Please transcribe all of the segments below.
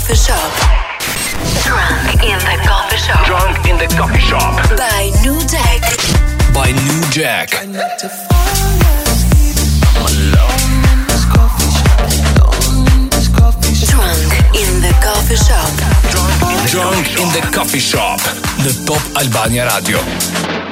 coffee shop. Drunk in the coffee shop. Drunk in the coffee shop. By Nu Jack. By Nu Jack. Drunk in the coffee shop. Drunk in the coffee shop. The Top Albania Radio.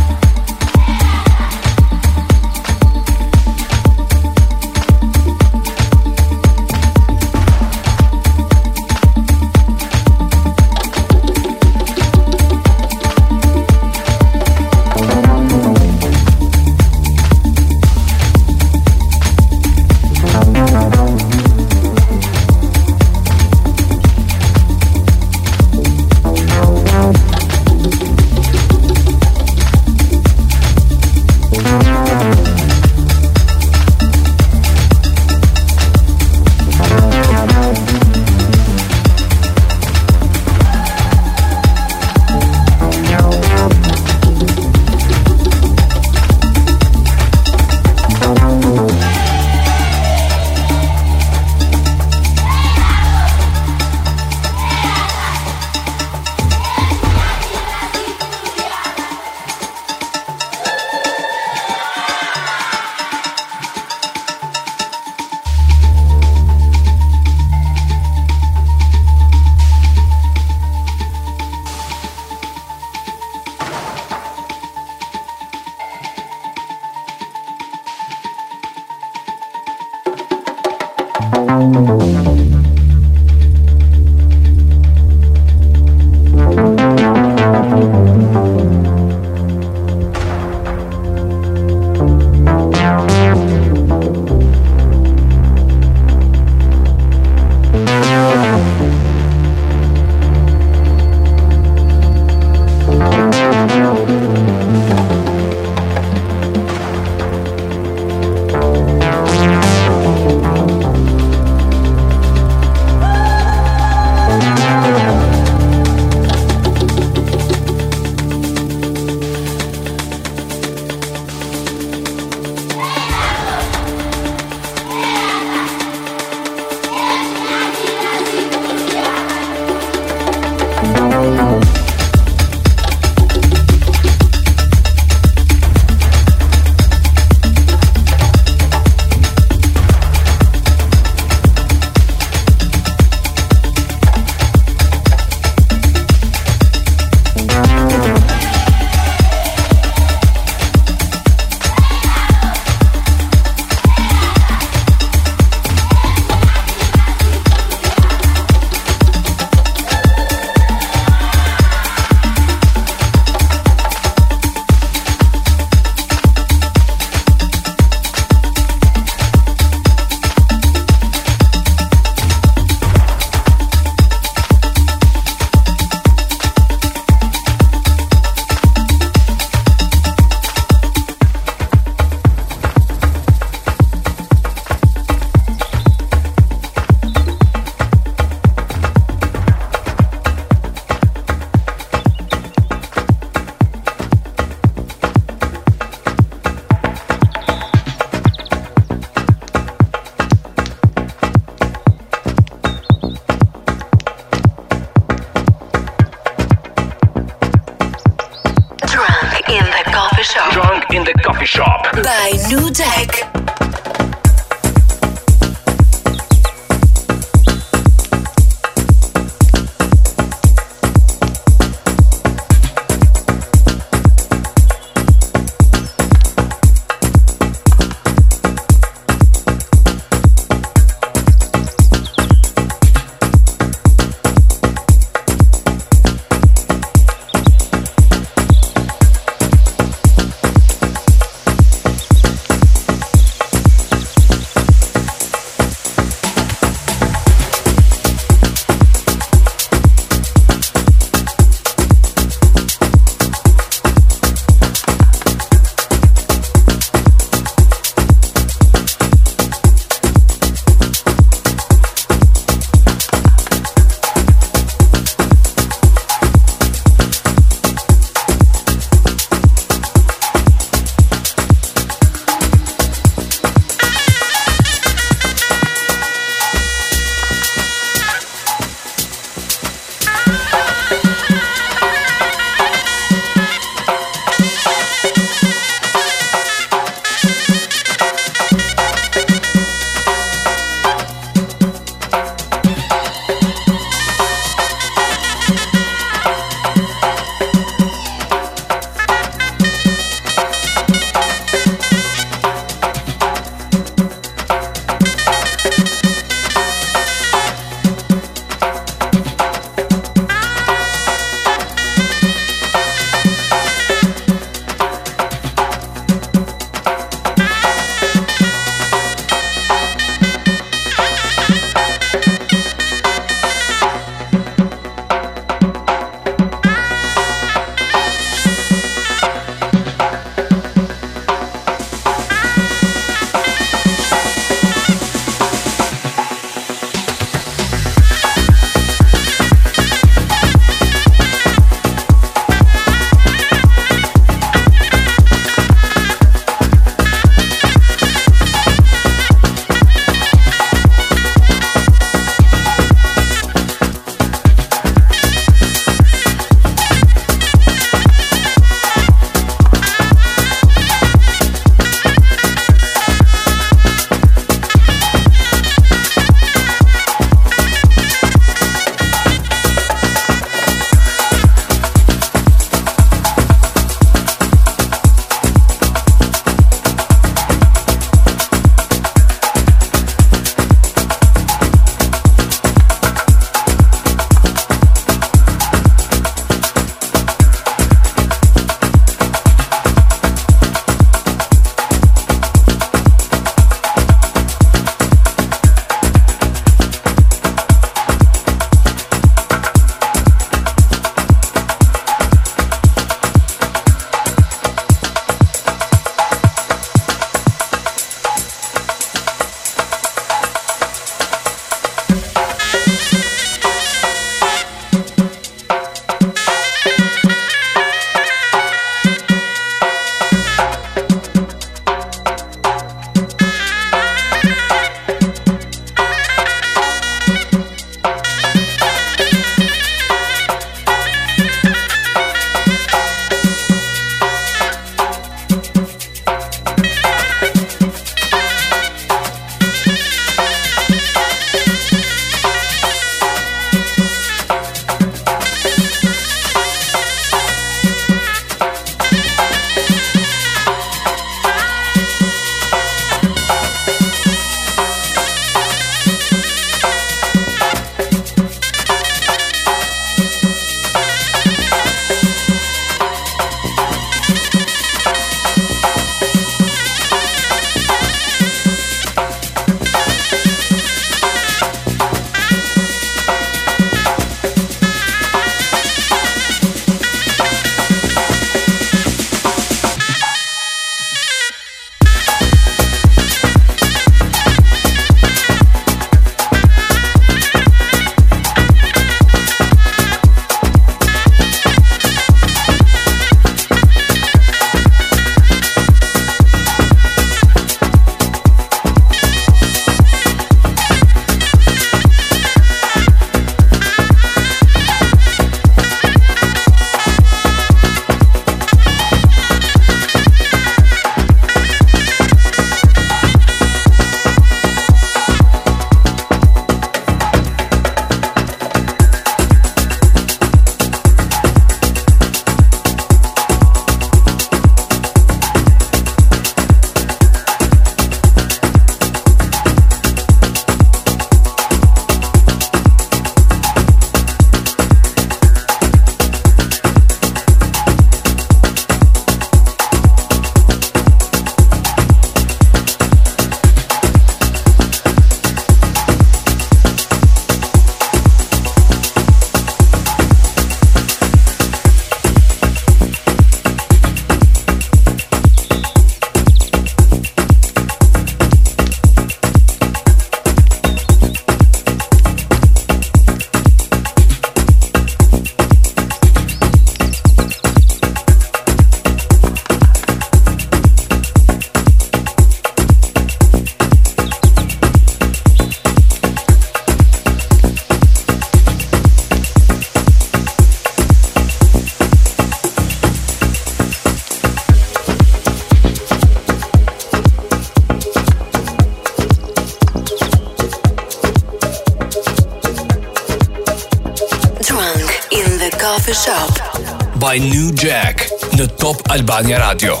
Albania Radio.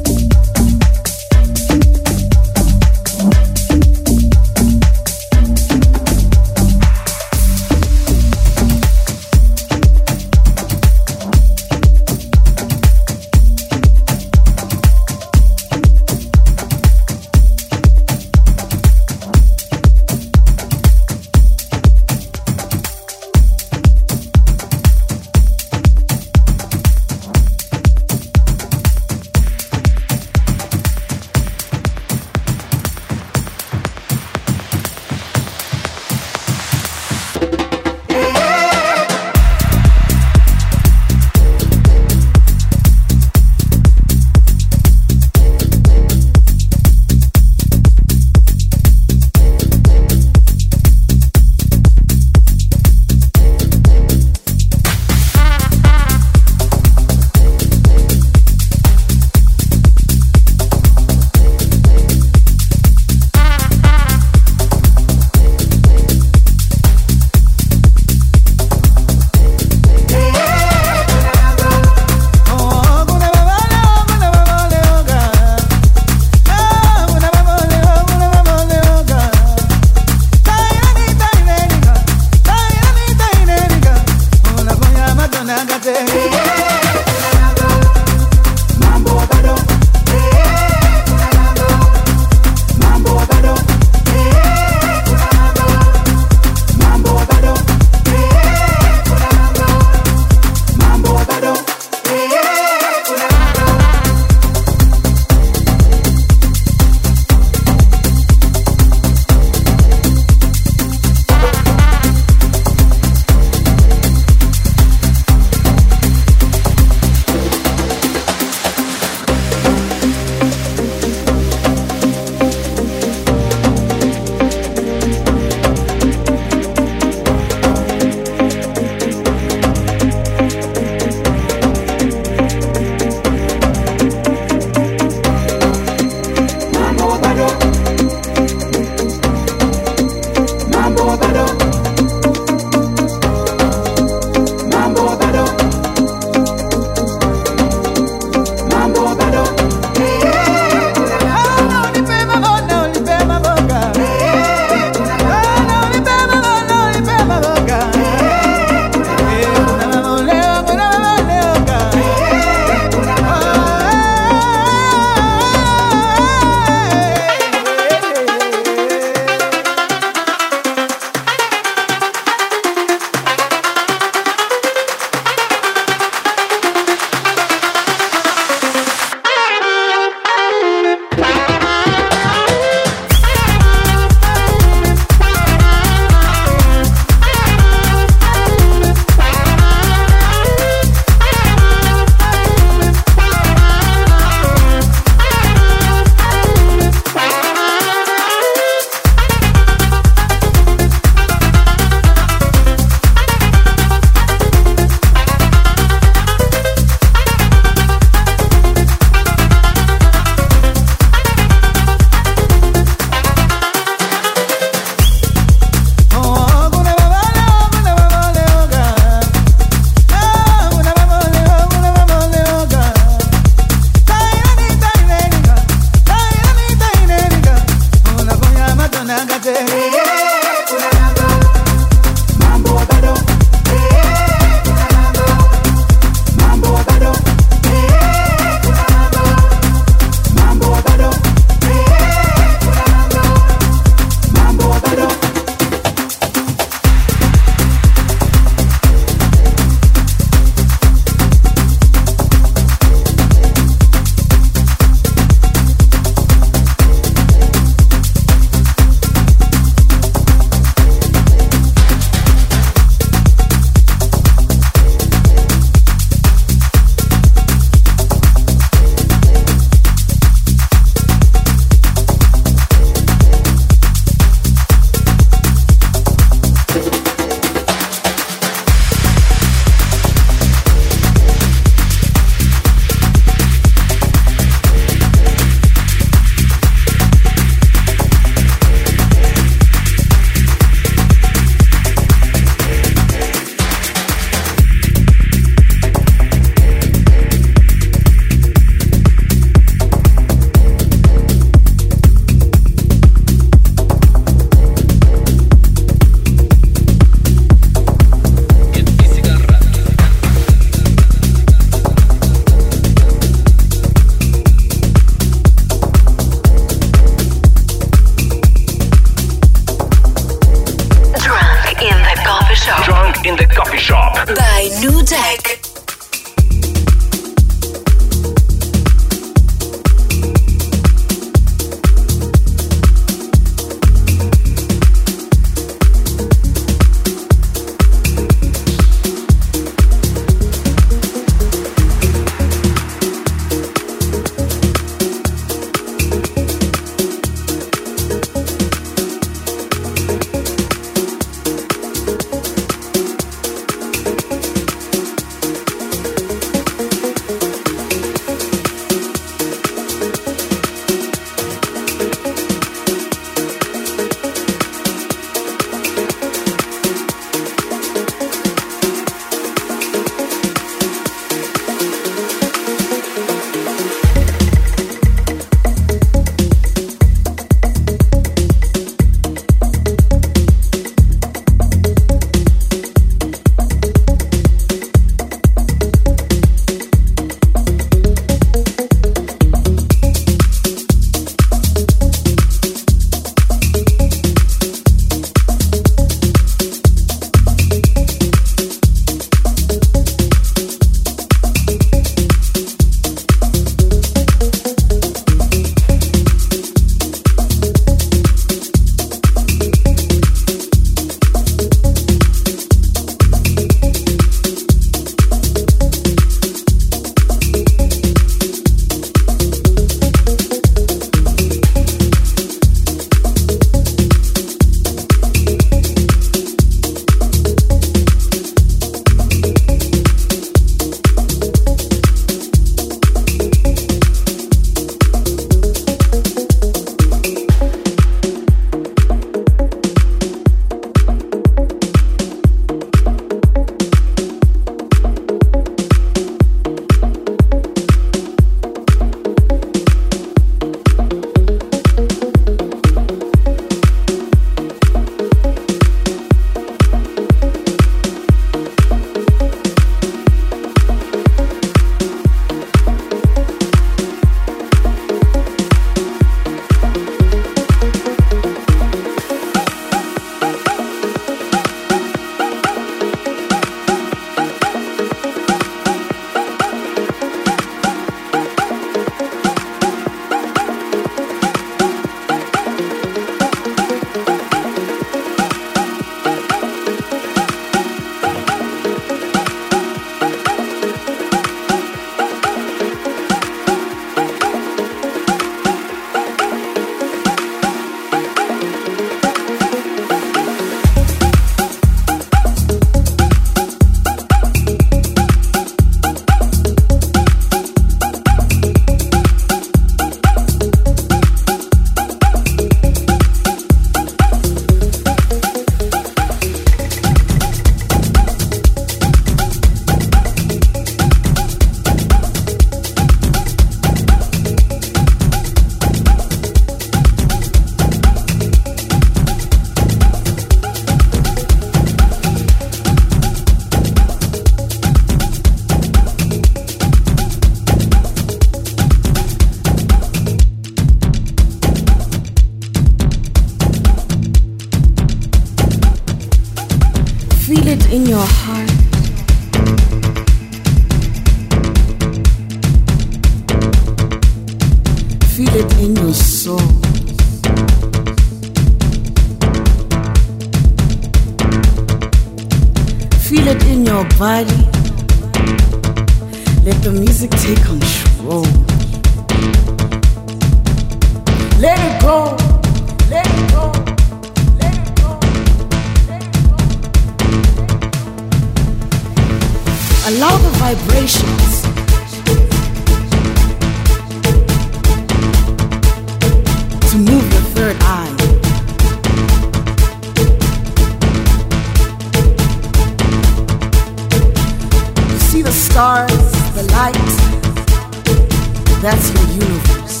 that's your universe.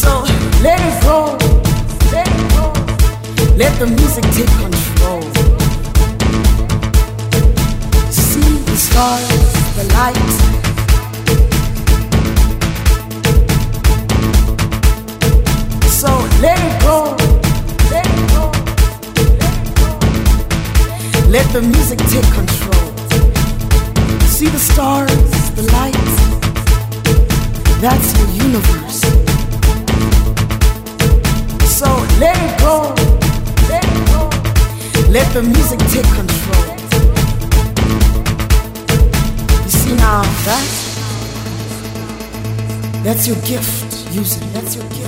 So let it roll, let it roll. Let the music take control. See the stars, the lights. So let it go, let. Let the music take control. Your gift. Use it. That's your gift.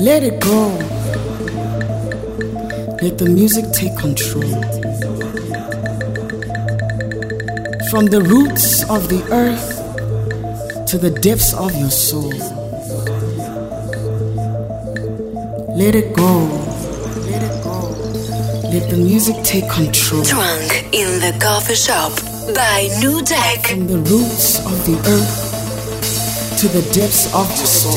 Let it go. Let the music take control. From the roots of the earth to the depths of your soul. Let it go. Let it go. Let the music take control. Drunk in the coffee shop by Nu Jack. From the roots of the earth to the depths of your soul.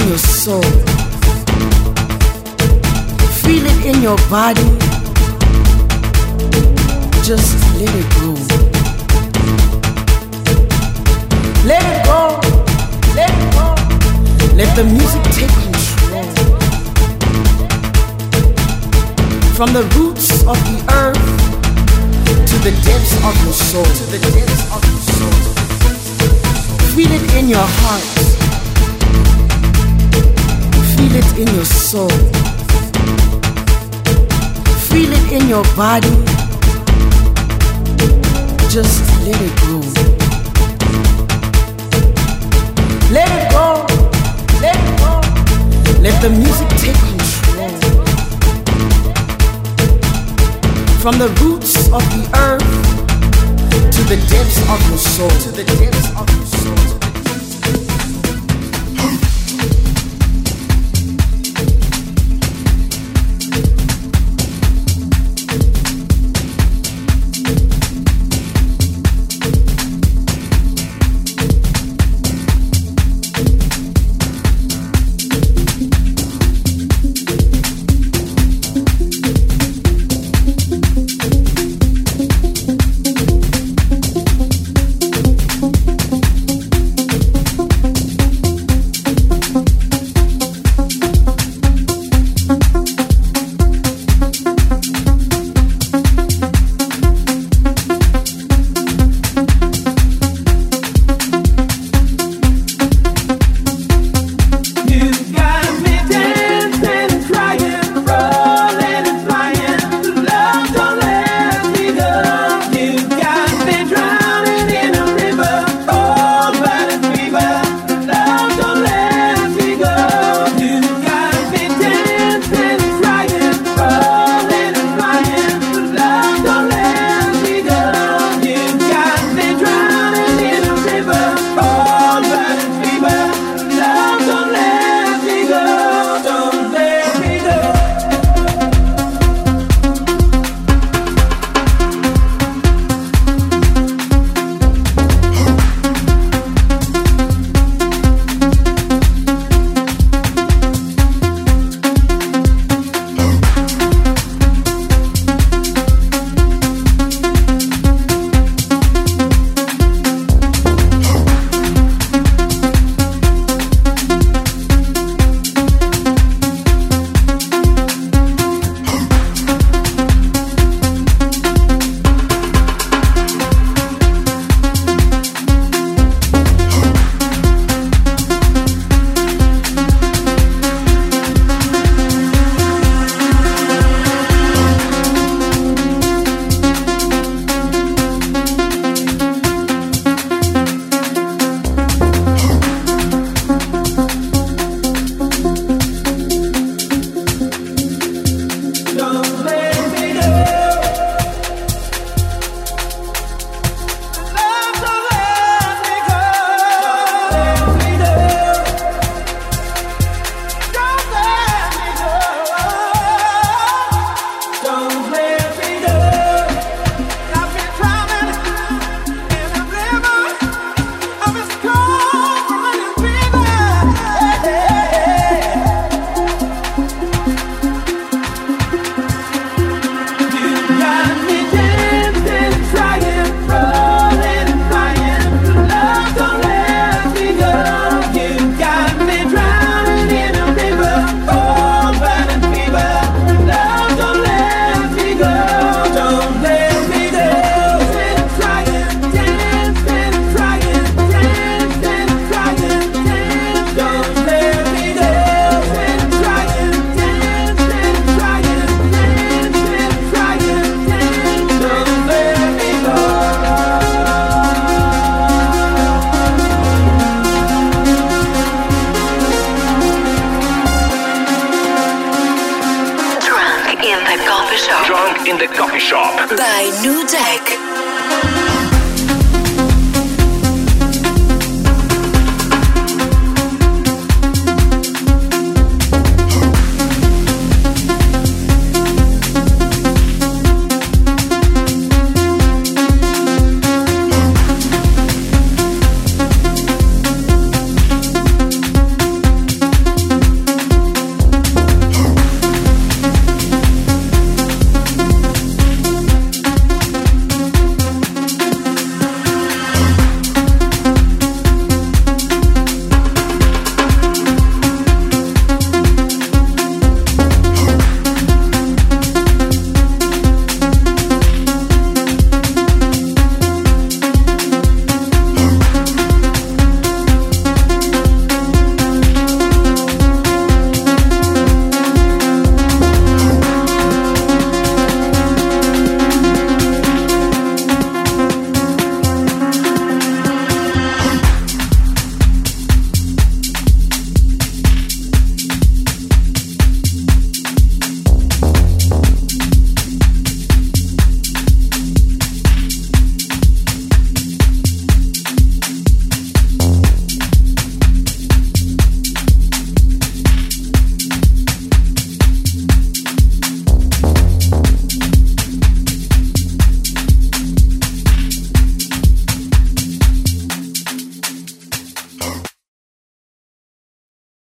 In your soul. Feel it in your body. Just let it go. Let it go. Let it go. Let the music take control. From the roots of the earth to the depths of your soul. To the depths of your soul. Feel it in your heart. It in your soul. Feel it in your body. Just let it go. Let it go. Let it go. Let the music take control from the roots of the earth to the depths of your soul. To the depths of your soul.